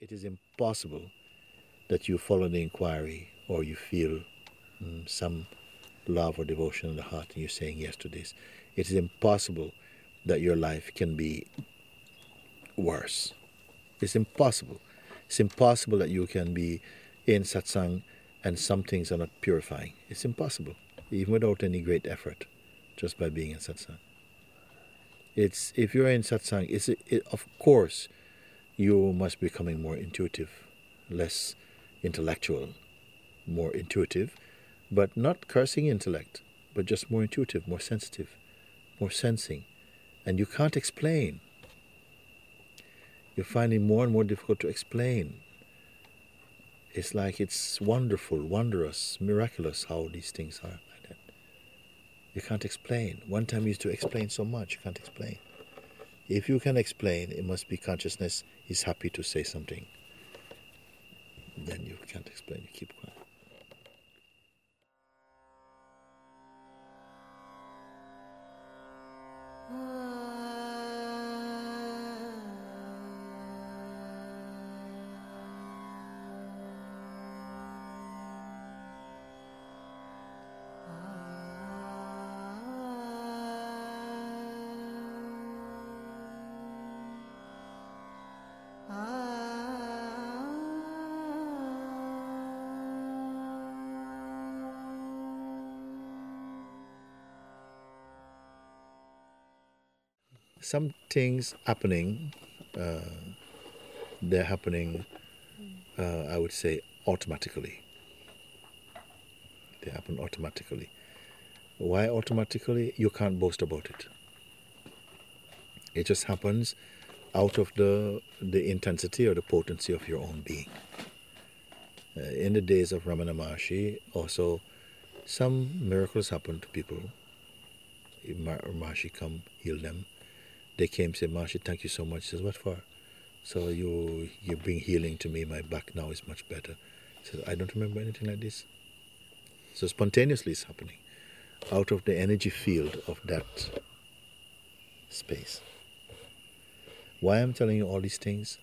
It is impossible that you follow the inquiry or you feel mm, some love or devotion in the heart and you're saying yes to this. It is impossible that your life can be worse. It's impossible. It's impossible that you can be in satsang and some things are not purifying. It's impossible, even without any great effort, just by being in satsang. It's if you're in satsang, it's it, of course you must be becoming more intuitive, less intellectual, more intuitive, but not cursing intellect, but just more intuitive, more sensitive, more sensing. And you can't explain. You're finding more and more difficult to explain. It's like it's wonderful, wondrous, miraculous how these things are like that. You can't explain. One time you used to explain so much, you can't explain. If you can explain, it must be consciousness is happy to say something. Then you can't explain, you keep quiet. Things happening, uh, they're happening, uh, I would say, automatically. They happen automatically. Why automatically? You can't boast about it. It just happens out of the, the intensity or the potency of your own being. Uh, in the days of Ramana Maharshi, also some miracles happened to people. Maharshi come heal them they came said, Maharshi, thank you so much. He says, what for? So you you bring healing to me. My back now is much better. Says, I don't remember anything like this. So spontaneously it's happening out of the energy field of that space. Why I'm telling you all these things?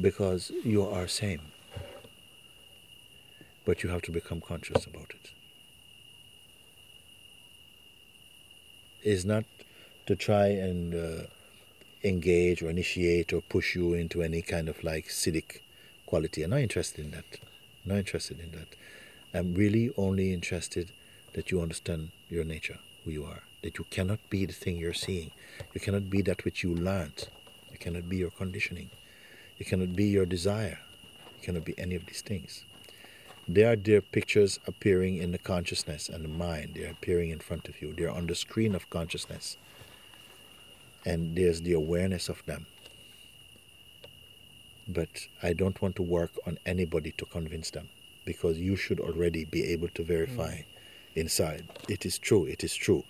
Because you are same. But you have to become conscious about it. It's not to try and uh, engage or initiate or push you into any kind of like Siddhic quality. I'm not interested in that. I'm not interested in that. I'm really only interested that you understand your nature, who you are. That you cannot be the thing you're seeing. You cannot be that which you learned. You cannot be your conditioning. You cannot be your desire. You cannot be any of these things. They are their pictures appearing in the consciousness and the mind. They are appearing in front of you. They are on the screen of consciousness and there's the awareness of them. But I don't want to work on anybody to convince them because you should already be able to verify mm. inside. It is true, it is true.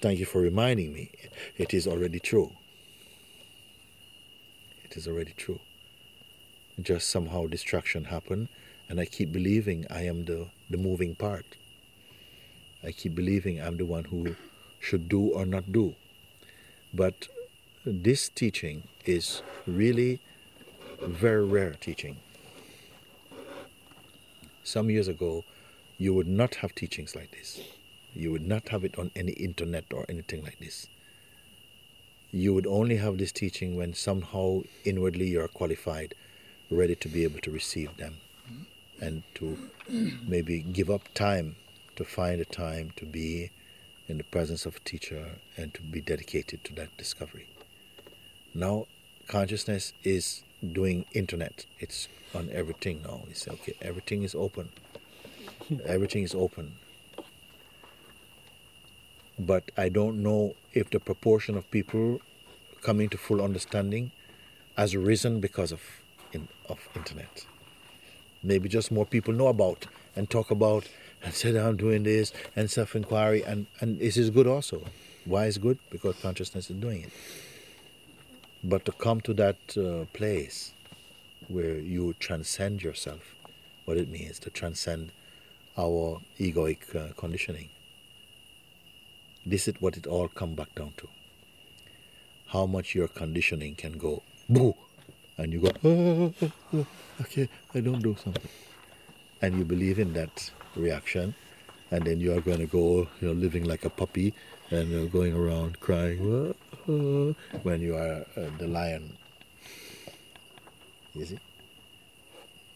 Thank you for reminding me. It is already true. It is already true. Just somehow distraction happened and I keep believing I am the, the moving part. I keep believing I'm the one who should do or not do. But this teaching is really very rare teaching. Some years ago, you would not have teachings like this. You would not have it on any internet or anything like this. You would only have this teaching when somehow inwardly you are qualified, ready to be able to receive them, and to maybe give up time to find a time to be in the presence of a teacher and to be dedicated to that discovery. Now, consciousness is doing internet. It's on everything now. Say, okay, everything is open. everything is open. But I don't know if the proportion of people coming to full understanding has risen because of in, of internet. Maybe just more people know about and talk about and say I'm doing this and self-inquiry and, and this is good also. Why is good? Because consciousness is doing it. But to come to that uh, place where you transcend yourself, what it means to transcend our egoic uh, conditioning. This is what it all come back down to. How much your conditioning can go boo and you go, oh, oh, oh, okay, I don't do something. And you believe in that reaction, and then you are going to go, you know, living like a puppy and uh, going around crying when you are uh, the lion. You see?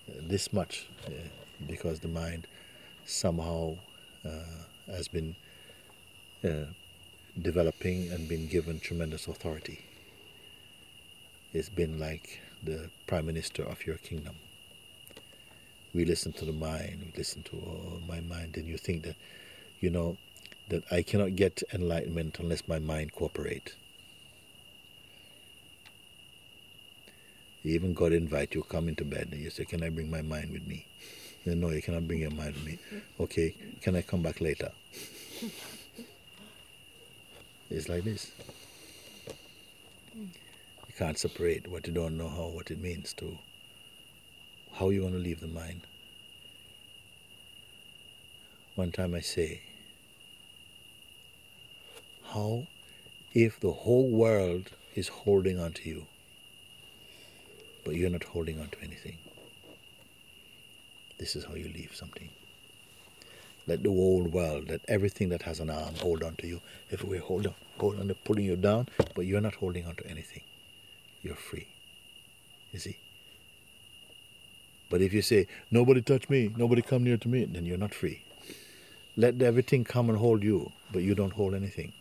this much, uh, because the mind somehow uh, has been uh, developing and been given tremendous authority. It's been like the prime minister of your kingdom. We listen to the mind, we listen to oh, my mind, and you think that, you know, that I cannot get enlightenment unless my mind cooperate. Even God invite you come into bed and you say, Can I bring my mind with me? You no, you cannot bring your mind with me. Okay, can I come back later? It's like this. You can't separate what you don't know how what it means to how you want to leave the mind. One time I say, how if the whole world is holding on to you, but you're not holding on to anything? This is how you leave something. Let the whole world, let everything that has an arm hold on to you. Everywhere, hold on, hold on, they're pulling you down, but you're not holding on to anything. You're free. You see? But if you say, nobody touch me, nobody come near to me, then you're not free. Let everything come and hold you, but you don't hold anything.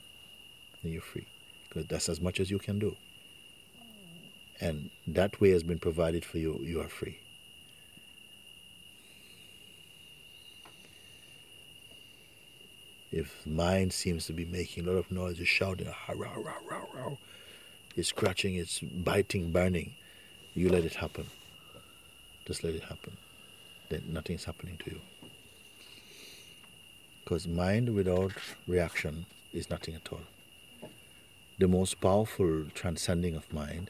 Then you're free. Because that's as much as you can do. And that way has been provided for you, you are free. If mind seems to be making a lot of noise, it's shouting, rah, rah, rah, rah, rah. it's scratching, it's biting, burning, you let it happen. Just let it happen. Then nothing's happening to you. Because mind without reaction is nothing at all. The most powerful transcending of mind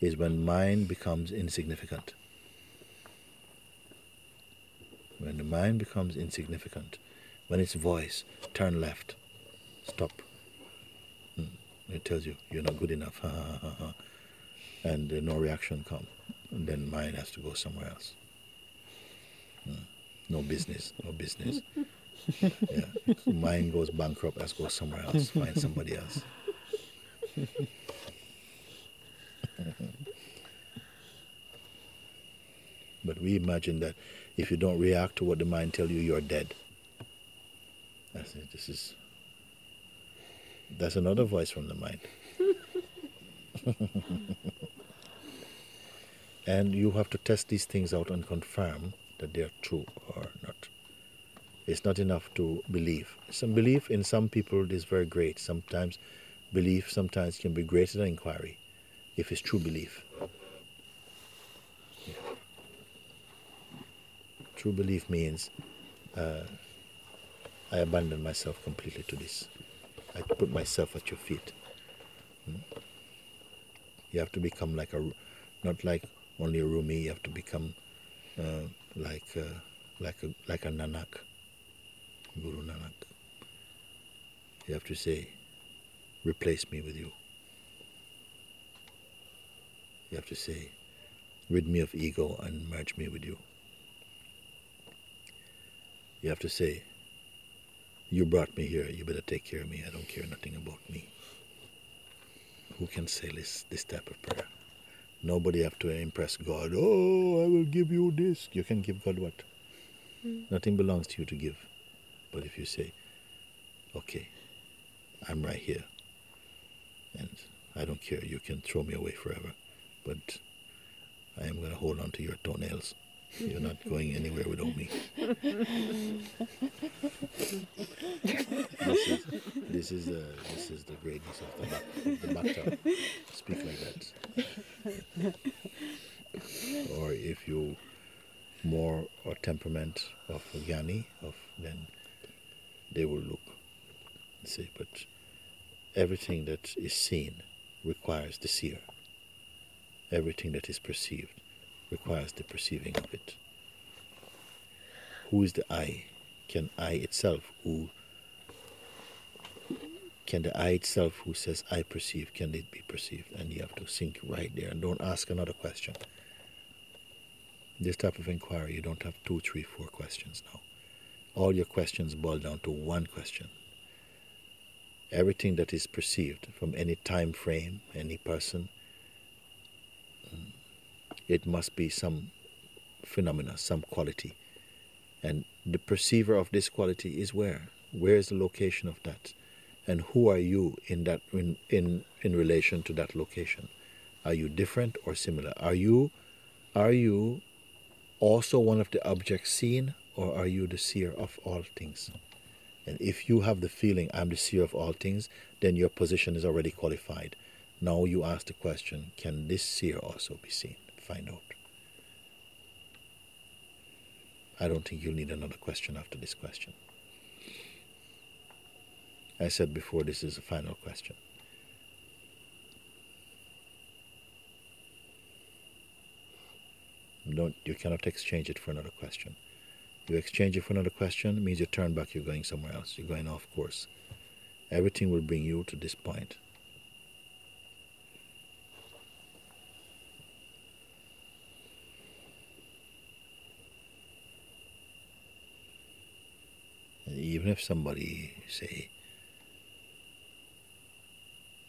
is when mind becomes insignificant. When the mind becomes insignificant, when its voice turn left, stop. Hmm. It tells you you're not good enough, and no reaction come, and then mind has to go somewhere else. Hmm. No business, no business. yeah, mind goes bankrupt, let's go somewhere else, find somebody else. but we imagine that if you don't react to what the mind tells you, you're dead. I said, this is that's another voice from the mind. and you have to test these things out and confirm that they are true or not. It's not enough to believe. Some belief in some people is very great. Sometimes belief sometimes can be greater than inquiry if it's true belief. Yeah. True belief means uh, I abandon myself completely to this. I put myself at your feet. Hmm? You have to become like a, not like only a Rumi. You have to become uh, like uh, like a like a Nanak, Guru Nanak. You have to say, replace me with you. You have to say, rid me of ego and merge me with you. You have to say, you brought me here. You better take care of me. I don't care nothing about me. Who can say this, this type of prayer? Nobody have to impress God. Oh, I will give you this. You can give God what? Mm. Nothing belongs to you to give. But if you say, okay, I'm right here, and I don't care, you can throw me away forever, but I am going to hold on to your toenails. You're not going anywhere without me. this is this is the this is the greatness of the, the bhakta. Speak like that. or if you more or temperament of Jnani, of then they will look say, but everything that is seen requires the seer. Everything that is perceived requires the perceiving of it. Who is the I? Can I itself, who can the I itself who says I perceive, can it be perceived? And you have to sink right there and don't ask another question. This type of inquiry, you don't have two, three, four questions now. All your questions boil down to one question. Everything that is perceived from any time frame, any person, mm, it must be some phenomena, some quality. And the perceiver of this quality is where? Where is the location of that? And who are you in that in, in, in relation to that location? Are you different or similar? Are you are you also one of the objects seen or are you the seer of all things? And if you have the feeling I'm the seer of all things, then your position is already qualified. Now you ask the question, can this seer also be seen? Find out. I don't think you'll need another question after this question. I said before, this is a final question. Don't, you cannot exchange it for another question. You exchange it for another question, means you turn back, you're going somewhere else, you're going off course. Everything will bring you to this point. And even if somebody say,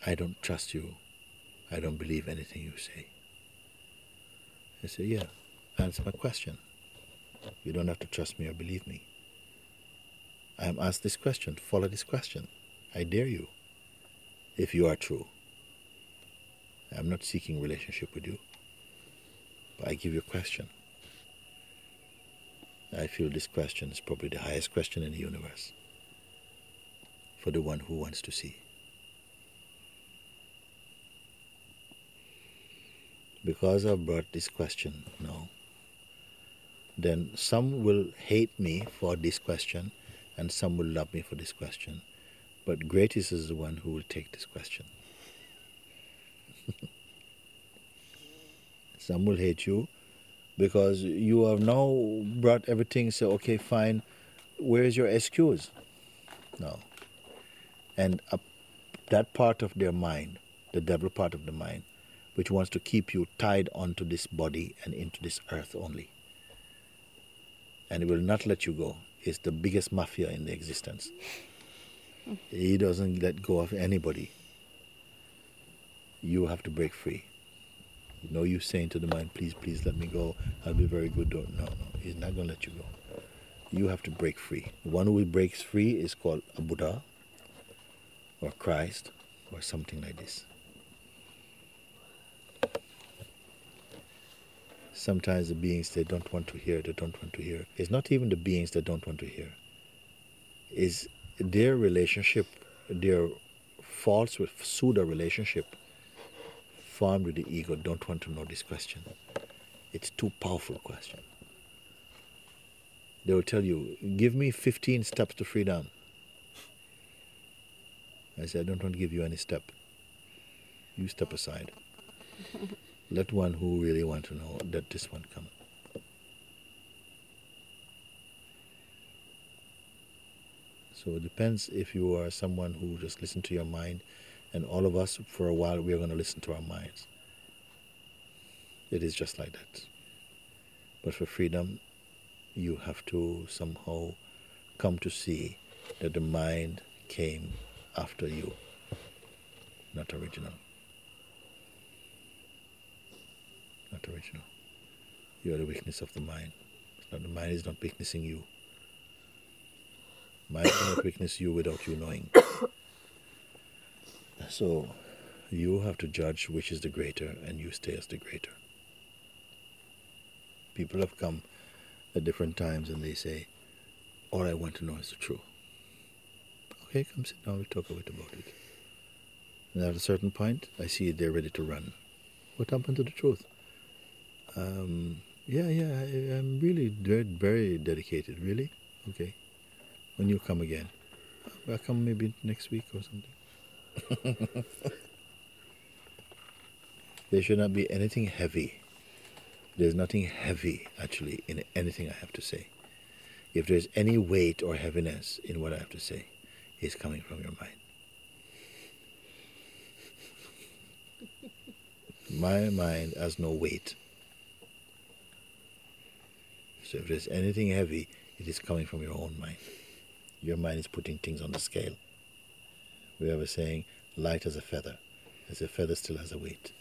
I don't trust you, I don't believe anything you say. I say, yeah, answer my question. You don't have to trust me or believe me. I am asked this question. Follow this question. I dare you. If you are true. I'm not seeking relationship with you. But I give you a question. I feel this question is probably the highest question in the universe for the one who wants to see. because I've brought this question now, then some will hate me for this question and some will love me for this question. But greatest is the one who will take this question. some will hate you because you have now brought everything, so okay, fine, where is your excuse? No. And uh, that part of their mind, the devil part of the mind, which wants to keep you tied onto this body and into this earth only. And it will not let you go. It's the biggest mafia in the existence. He doesn't let go of anybody. You have to break free. No you saying to the mind, please, please let me go. I'll be very good. Don't, no, no. He's not going to let you go. You have to break free. The one who breaks free is called a Buddha or Christ or something like this. Sometimes the beings they don't want to hear, they don't want to hear. It's not even the beings that don't want to hear. Is their relationship, their false with pseudo relationship formed with the ego don't want to know this question. It's too powerful question. They will tell you, give me 15 steps to freedom. I said, I don't want to give you any step. You step aside. Let one who really want to know that this one come. So it depends if you are someone who just listen to your mind, and all of us for a while we are going to listen to our minds. It is just like that. But for freedom, you have to somehow come to see that the mind came after you, not original. Not original. You are the weakness of the mind. Not the mind is not weaknessing you. Mind cannot weakness you without you knowing. So you have to judge which is the greater and you stay as the greater. People have come at different times and they say, All I want to know is the truth. Okay, come sit down, we'll talk a bit about it. And at a certain point, I see they're ready to run. What happened to the truth? Um, yeah, yeah, I, am really very, very dedicated, really. Okay. When you come again, I'll come maybe next week or something. there should not be anything heavy. There's nothing heavy, actually, in anything I have to say. If there's any weight or heaviness in what I have to say, it's coming from your mind. My mind has no weight. So if there's anything heavy, it is coming from your own mind. Your mind is putting things on the scale. We have a saying, light as a feather, as a feather still has a weight.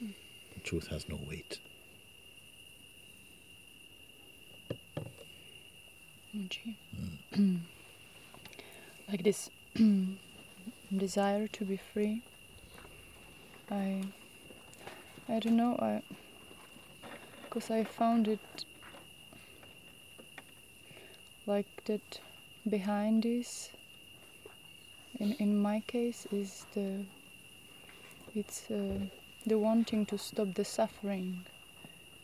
The truth has no weight. Mm. like this desire to be free. I I don't know. I because I found it like that behind this in in my case is the it's uh, the wanting to stop the suffering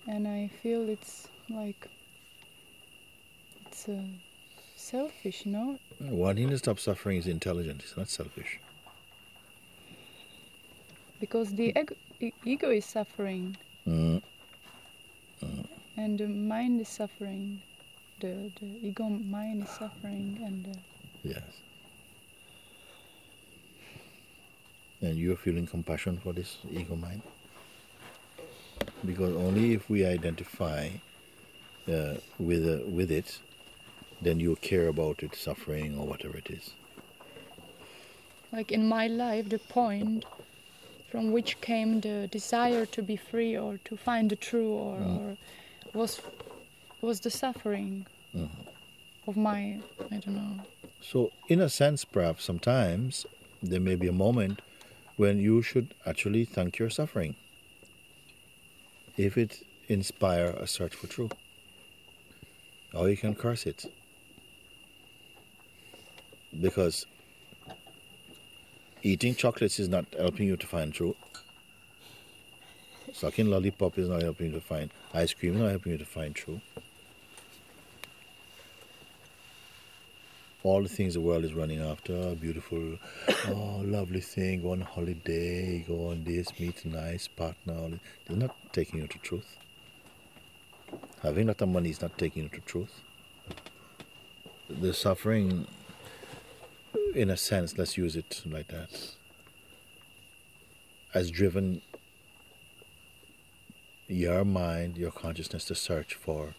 and I feel it's like it's uh, selfish, no? Wanting to stop suffering is intelligent. It's not selfish. Because the ego, ego is suffering. Mm. Mm. And the mind is suffering. The, the ego mind is suffering. and uh, Yes. And you're feeling compassion for this ego mind? Because only if we identify uh, with, uh, with it then you care about it suffering or whatever it is. Like in my life, the point from which came the desire to be free or to find the true or, mm. or was was the suffering mm. of my I don't know. So in a sense perhaps sometimes there may be a moment when you should actually thank your suffering if it inspire a search for truth. Or you can curse it because eating chocolates is not helping you to find truth. Sucking lollipop is not helping you to find ice cream is not helping you to find truth. All the things the world is running after, beautiful, oh, lovely thing, go on holiday, go on this, meet a nice partner, it's not taking you to truth. Having a lot of money is not taking you to truth. The suffering in a sense, let's use it like that, has driven your mind, your consciousness to search for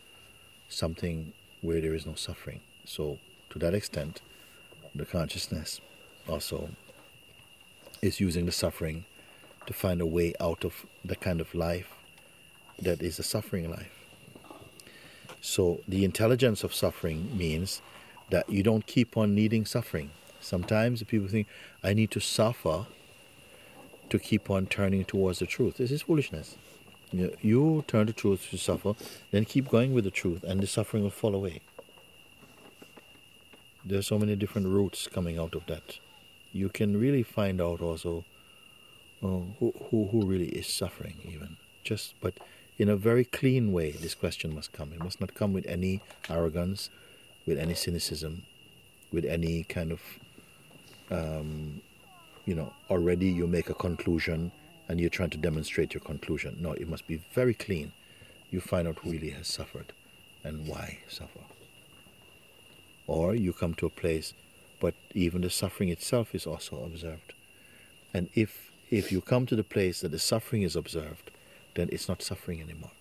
something where there is no suffering. So, to that extent, the consciousness also is using the suffering to find a way out of the kind of life that is a suffering life. So, the intelligence of suffering means that you don't keep on needing suffering. Sometimes people think, I need to suffer to keep on turning towards the truth. This is foolishness. You, turn to truth to suffer, then keep going with the truth, and the suffering will fall away. There are so many different routes coming out of that. You can really find out also uh, who, who, who really is suffering, even. Just, but in a very clean way, this question must come. It must not come with any arrogance, with any cynicism, with any kind of um, you know, already you make a conclusion and you're trying to demonstrate your conclusion. No, it must be very clean. You find out who really has suffered and why suffer. Or you come to a place, but even the suffering itself is also observed. And if if you come to the place that the suffering is observed, then it's not suffering anymore.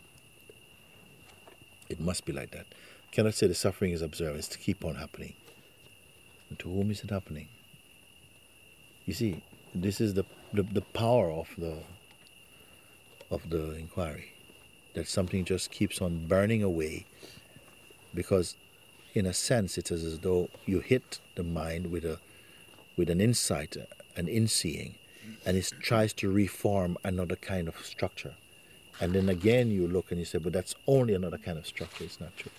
It must be like that. Cannot say the suffering is observed, it's to keep on happening. And to whom is it happening? You see, this is the, the, the power of the of the inquiry. That something just keeps on burning away because in a sense it is as though you hit the mind with a with an insight, an inseeing, and it tries to reform another kind of structure. And then again you look and you say, but that's only another kind of structure, it's not true.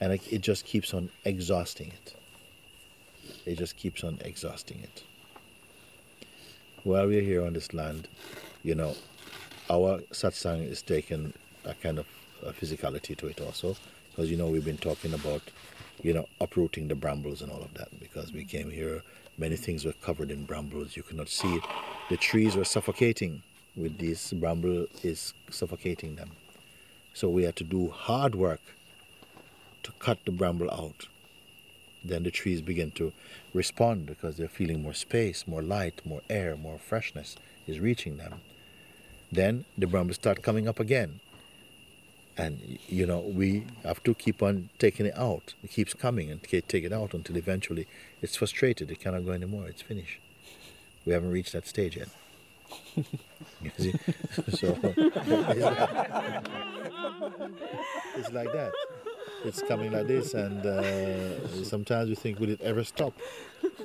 And it, it just keeps on exhausting it. It just keeps on exhausting it while we're here on this land, you know, our satsang is taking a kind of a physicality to it also, because you know we've been talking about, you know, uprooting the brambles and all of that. Because we came here, many things were covered in brambles. You could not see it. The trees were suffocating with this bramble is suffocating them. So we had to do hard work to cut the bramble out then the trees begin to respond because they're feeling more space, more light, more air, more freshness is reaching them. then the brambles start coming up again. And, you know, we have to keep on taking it out. It keeps coming and take it out until eventually it's frustrated. It cannot go anymore. It's finished. We haven't reached that stage yet. so it's like that. It's coming like this, and uh, sometimes we think, will it ever stop?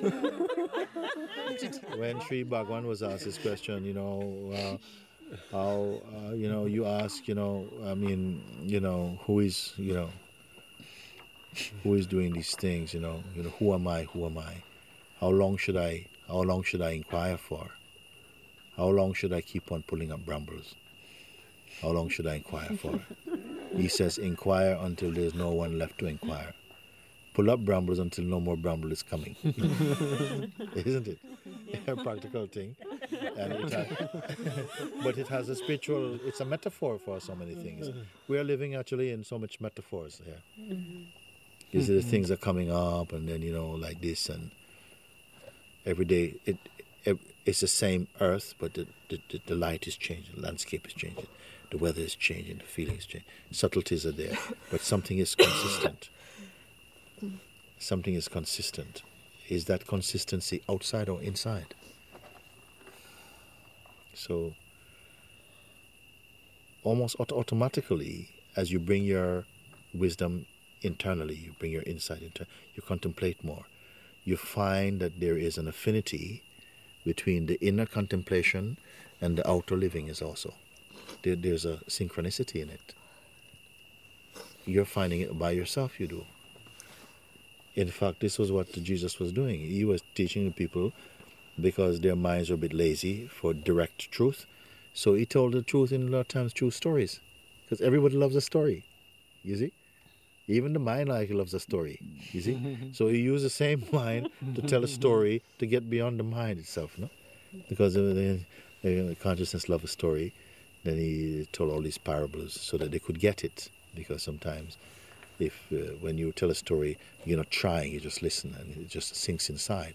when Sri Bhagwan was asked this question, you know, uh, how, uh, you know, you ask, you know, I mean, you know, who is, you know, who is doing these things, you know, you know, who am I, who am I? How long should I, how long should I inquire for? How long should I keep on pulling up brambles? How long should I inquire for? He says, inquire until there's no one left to inquire. Pull up brambles until no more bramble is coming. Isn't it? A practical thing. And it has, but it has a spiritual, it's a metaphor for so many things. We are living actually in so much metaphors here. Mm-hmm. These are the things are coming up, and then, you know, like this, and every day it, it it's the same earth, but the, the, the light is changing, the landscape is changing. The weather is changing, the feelings change. Subtleties are there, but something is consistent. Something is consistent. Is that consistency outside or inside? So, almost automatically, as you bring your wisdom internally, you bring your insight into, you contemplate more. You find that there is an affinity between the inner contemplation and the outer living is also there, there's a synchronicity in it. You're finding it by yourself, you do. In fact, this was what Jesus was doing. He was teaching the people because their minds were a bit lazy for direct truth. So he told the truth in a lot of times, true stories. Because everybody loves a story. You see? Even the mind like loves a story. You see? so he used the same mind to tell a story to get beyond the mind itself, no? Because the, the consciousness loves a story. Then he told all these parables so that they could get it. Because sometimes, if uh, when you tell a story, you're not trying, you just listen and it just sinks inside.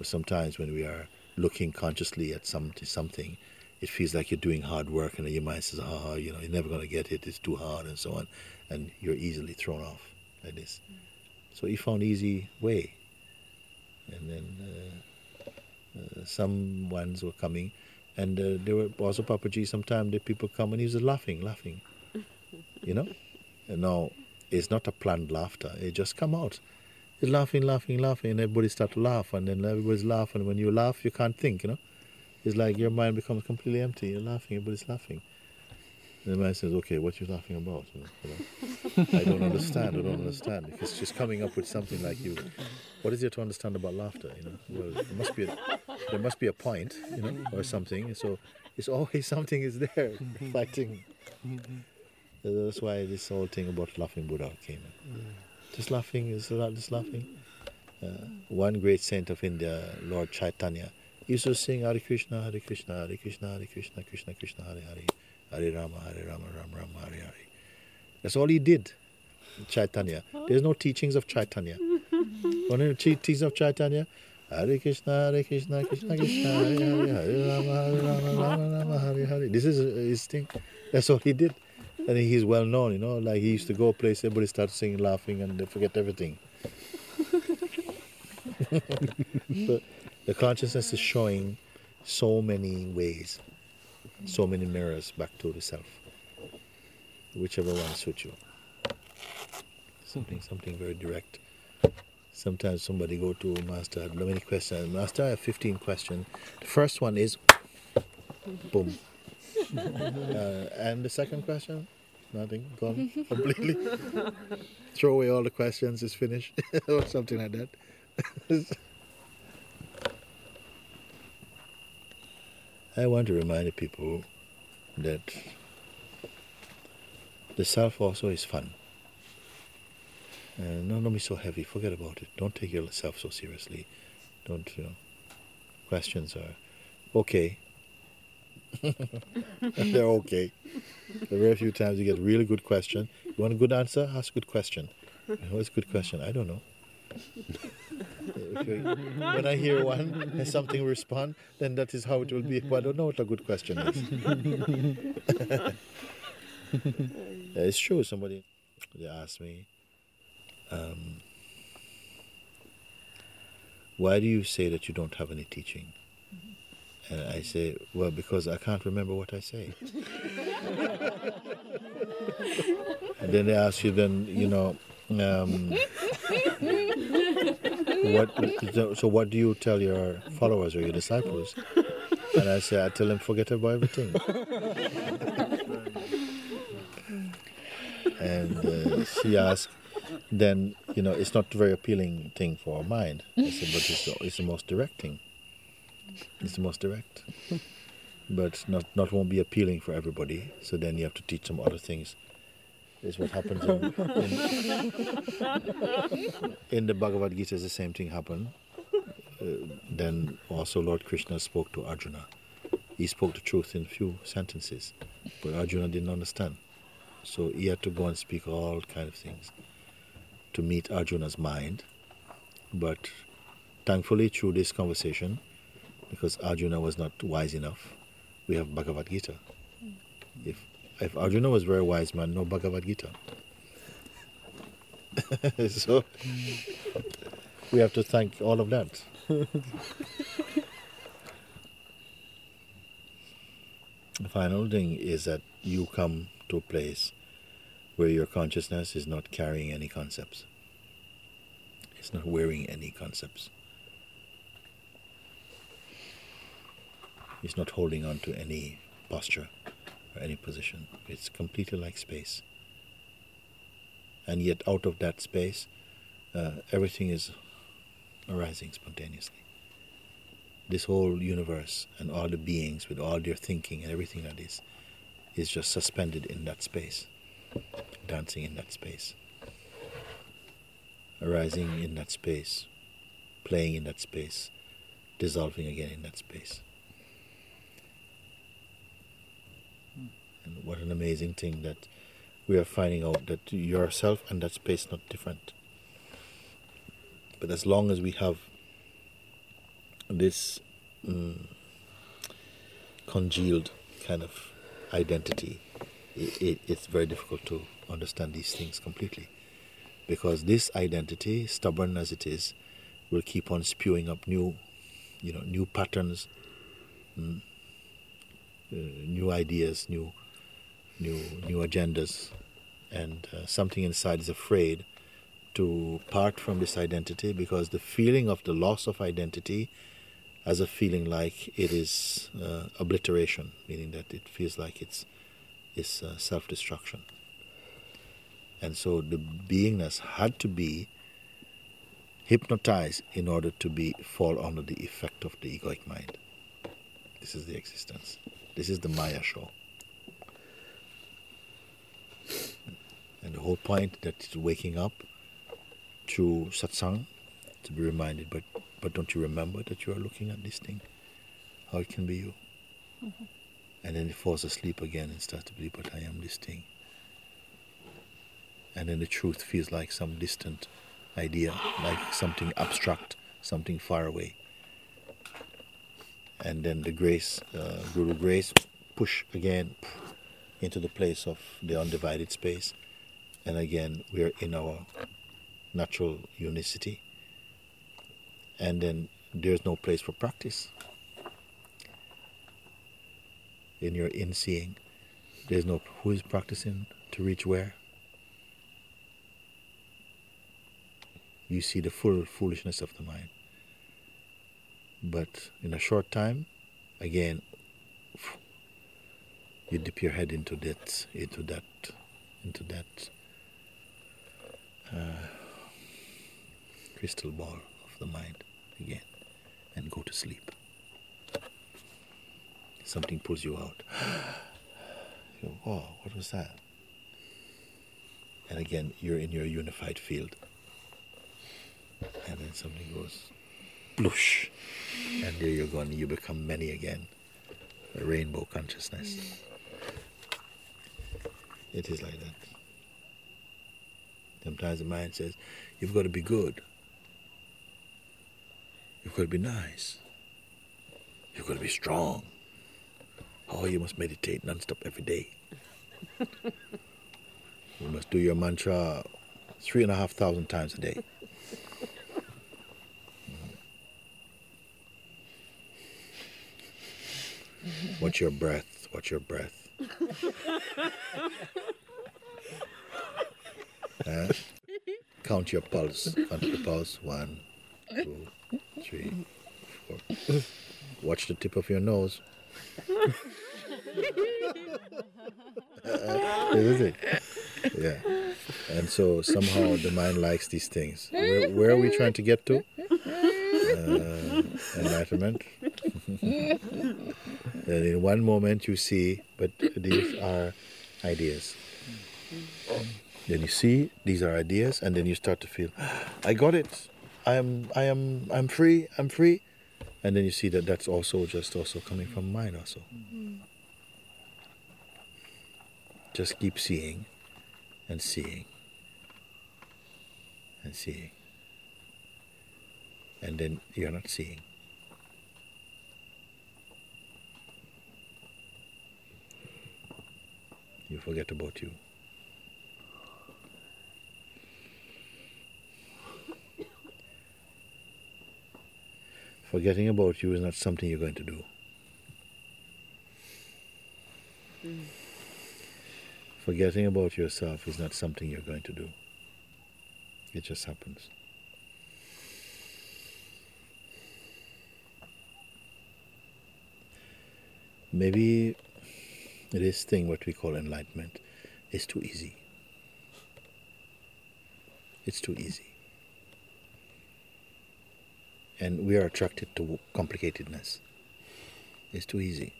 But sometimes when we are looking consciously at some, something, it feels like you're doing hard work, and your mind says, "Ah, oh, you know, you're never going to get it. It's too hard," and so on, and you're easily thrown off like this. Mm. So he found easy way, and then uh, uh, some ones were coming and uh, there were also Papaji, sometimes the people come and he's laughing, laughing. You know? And now, it's not a planned laughter, it just come out. He's laughing, laughing, laughing, and everybody start to laugh, and then everybody's laughing. And when you laugh, you can't think, you know? It's like your mind becomes completely empty. You're laughing, everybody's laughing. And the man says, okay, what are you laughing about? You know, I don't understand, I don't understand. Because she's coming up with something like you. What is there to understand about laughter? You know, well, there must be a, there must be a point, you know, or something. So it's always something is there mm-hmm. fighting. That's why this whole thing about laughing Buddha came in. Just laughing is not just laughing. Uh, one great saint of India, Lord Chaitanya, used to sing Hare Krishna, Hare Krishna, Hare Krishna, Hare Krishna, Krishna Krishna, Hare Hare. Hare Rama, Hare Rama, Ram Rama, Hare Hare. That's all he did. Chaitanya. There's no teachings of Chaitanya. One of the teachings of Chaitanya, Hare Krishna, Hare Krishna, Krishna Krishna, Hare Hare, Hare Rama, Hare Rama, Rama Rama, Hare Hare. This is his thing. That's all he did. And he's well known, you know, like he used to go place, everybody starts singing, laughing, and they forget everything. so the consciousness is showing so many ways so many mirrors back to the self. Whichever one suits you. Something something very direct. Sometimes somebody go to master, how many questions? Master, I have 15 questions. The first one is boom. uh, and the second question? Nothing, gone completely. Throw away all the questions, it's finished, or something like that. I want to remind the people that the self also is fun. Uh, no, don't be so heavy. Forget about it. Don't take yourself so seriously. Don't, you know. Questions are okay. They're okay. Very few times you get a really good question. You want a good answer? Ask a good question. What's a good question? I don't know. When I hear one and something respond, then that is how it will be. But I don't know what a good question is. it's true. Somebody they asked me, um, "Why do you say that you don't have any teaching?" And I say, "Well, because I can't remember what I say." and then they ask you, then you know. Um, what so what do you tell your followers or your disciples and i say i tell them forget about everything and uh, she asked then you know it's not a very appealing thing for our mind i said but it's the, it's the most direct thing it's the most direct but not not won't be appealing for everybody so then you have to teach some other things is what happens in, in, in, the Bhagavad Gita. The same thing happened. Uh, then also Lord Krishna spoke to Arjuna. He spoke the truth in few sentences, but Arjuna didn't understand. So he had to go and speak all kind of things to meet Arjuna's mind. But thankfully, through this conversation, because Arjuna was not wise enough, we have Bhagavad Gita. If if Arjuna was very wise man, no Bhagavad Gita. so we have to thank all of that. the final thing is that you come to a place where your consciousness is not carrying any concepts. It's not wearing any concepts. It's not holding on to any posture or any position. It's completely like space. And yet, out of that space, uh, everything is arising spontaneously. This whole universe and all the beings with all their thinking and everything that is, is just suspended in that space, dancing in that space, arising in that space, playing in that space, dissolving again in that space. And what an amazing thing that we are finding out that yourself and that space not different. But as long as we have this um, congealed kind of identity, it, it, it's very difficult to understand these things completely. Because this identity, stubborn as it is, will keep on spewing up new, you know, new patterns, mm, uh, new ideas, new new new agendas, and uh, something inside is afraid to part from this identity because the feeling of the loss of identity as a feeling like it is uh, obliteration, meaning that it feels like it's it's uh, self-destruction. And so the beingness had to be hypnotized in order to be fall under the effect of the egoic mind. This is the existence. This is the Maya show. And the whole point that it's waking up through satsang to be reminded, but but don't you remember that you are looking at this thing? How it can be you? Mm-hmm. And then it falls asleep again and starts to believe, but I am this thing. And then the truth feels like some distant idea, like something abstract, something far away. And then the grace, uh, Guru grace, push again into the place of the undivided space. And again, we're in our natural unicity. And then there's no place for practice. In your in seeing, there's no who is practicing to reach where. You see the full foolishness of the mind. But in a short time, again, you dip your head into that into that into that uh, crystal ball of the mind again and go to sleep. Something pulls you out. You go, oh what was that? And again you're in your unified field. And then something goes blush and there you're gone you become many again. A rainbow consciousness. It is like that. Sometimes the mind says, you've got to be good. You've got to be nice. You've got to be strong. Oh, you must meditate non-stop every day. you must do your mantra three and a half thousand times a day. Watch your breath. Watch your breath. Count your pulse. Count the pulse. One, two, three, four. Watch the tip of your nose. Is it? Yeah. And so somehow the mind likes these things. Where, where are we trying to get to? Uh, enlightenment. and in one moment you see, but these are ideas. Then you see these are ideas, and then you start to feel, I got it. I am, I am, I'm free. I'm free. And then you see that that's also just also coming from mind also. Mm-hmm. Just keep seeing, and seeing, and seeing, and then you're not seeing. You forget about you. Forgetting about you is not something you're going to do. Hmm. Forgetting about yourself is not something you're going to do. It just happens. Maybe this thing, what we call enlightenment, is too easy. It's too easy. And we are attracted to complicatedness. It's too easy.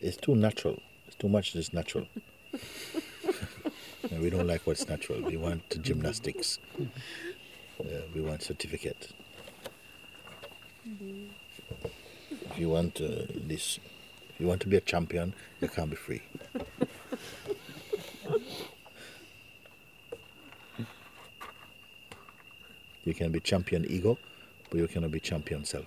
It's too natural. It's too much that's natural. and we don't like what's natural. We want gymnastics. Uh, we want certificate. If you want uh, this, if you want to be a champion, you can't be free. You can be champion ego, but you cannot be champion self.